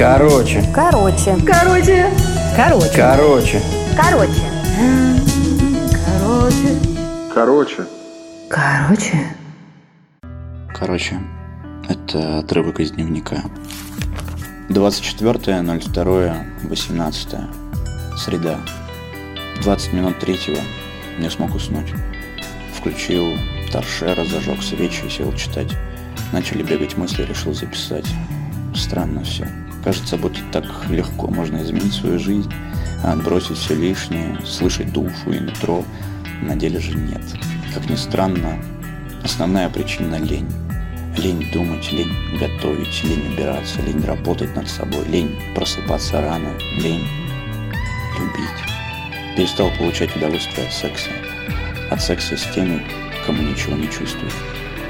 Короче. Короче. Короче. Короче. Короче. Короче. Короче. Короче. Короче, Короче, это отрывок из дневника. 24.02.18. Среда. 20 минут третьего. Не смог уснуть. Включил торшера, зажег свечи и сел читать. Начали бегать мысли, решил записать. Странно все. Кажется, будто так легко можно изменить свою жизнь, а отбросить все лишнее, слышать душу и нутро. На деле же нет. Как ни странно, основная причина – лень. Лень думать, лень готовить, лень убираться, лень работать над собой, лень просыпаться рано, лень любить. Перестал получать удовольствие от секса. От секса с теми, кому ничего не чувствую.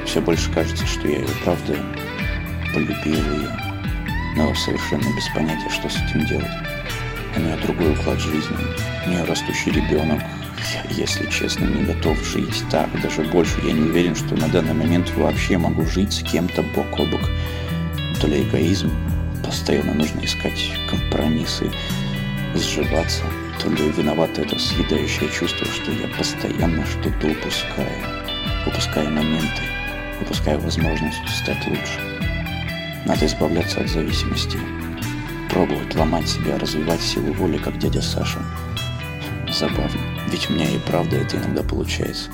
Все больше кажется, что я ее правда полюбил ее, но совершенно без понятия, что с этим делать. У нее другой уклад жизни, у нее растущий ребенок. Я, если честно, не готов жить так, даже больше. Я не уверен, что на данный момент вообще могу жить с кем-то бок о бок. То ли эгоизм, постоянно нужно искать компромиссы, сживаться, то ли виновато это съедающее чувство, что я постоянно что-то упускаю, упускаю моменты, упускаю возможность стать лучше. Надо избавляться от зависимости, пробовать ломать себя, развивать силу воли, как дядя Саша. Забавно, ведь у меня и правда это иногда получается.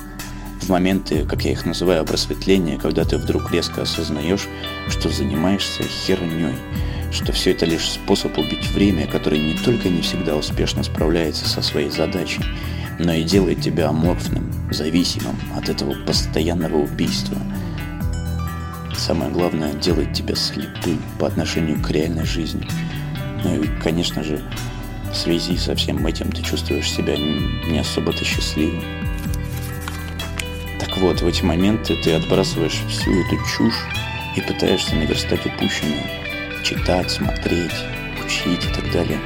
В моменты, как я их называю, просветления, когда ты вдруг резко осознаешь, что занимаешься херней, что все это лишь способ убить время, которое не только не всегда успешно справляется со своей задачей, но и делает тебя аморфным, зависимым от этого постоянного убийства. Самое главное, делает тебя слепым по отношению к реальной жизни. Ну и, конечно же, в связи со всем этим ты чувствуешь себя не особо-то счастливым. Так вот, в эти моменты ты отбрасываешь всю эту чушь и пытаешься наверстать упущенное. Читать, смотреть, учить и так далее.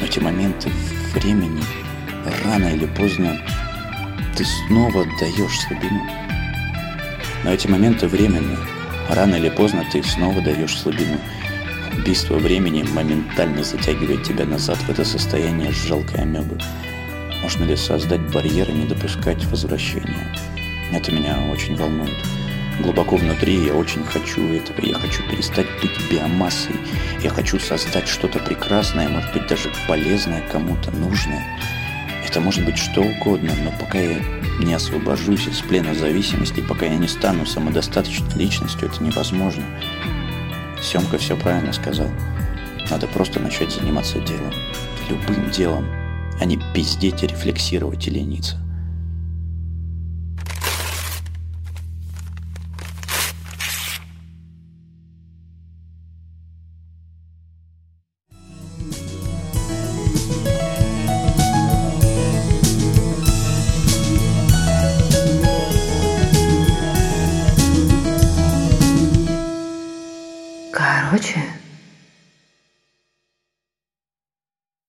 Но эти моменты времени, рано или поздно, ты снова даешь слабину. Но эти моменты временные. Рано или поздно ты снова даешь слабину. Убийство времени моментально затягивает тебя назад в это состояние жалкой амебы. Можно ли создать барьер и не допускать возвращения? Это меня очень волнует. Глубоко внутри я очень хочу этого. Я хочу перестать быть биомассой. Я хочу создать что-то прекрасное, может быть даже полезное кому-то, нужное. Это может быть что угодно, но пока я не освобожусь из плена зависимости, пока я не стану самодостаточной личностью, это невозможно. Семка все правильно сказал. Надо просто начать заниматься делом. Любым делом, а не пиздеть, рефлексировать и лениться. Короче.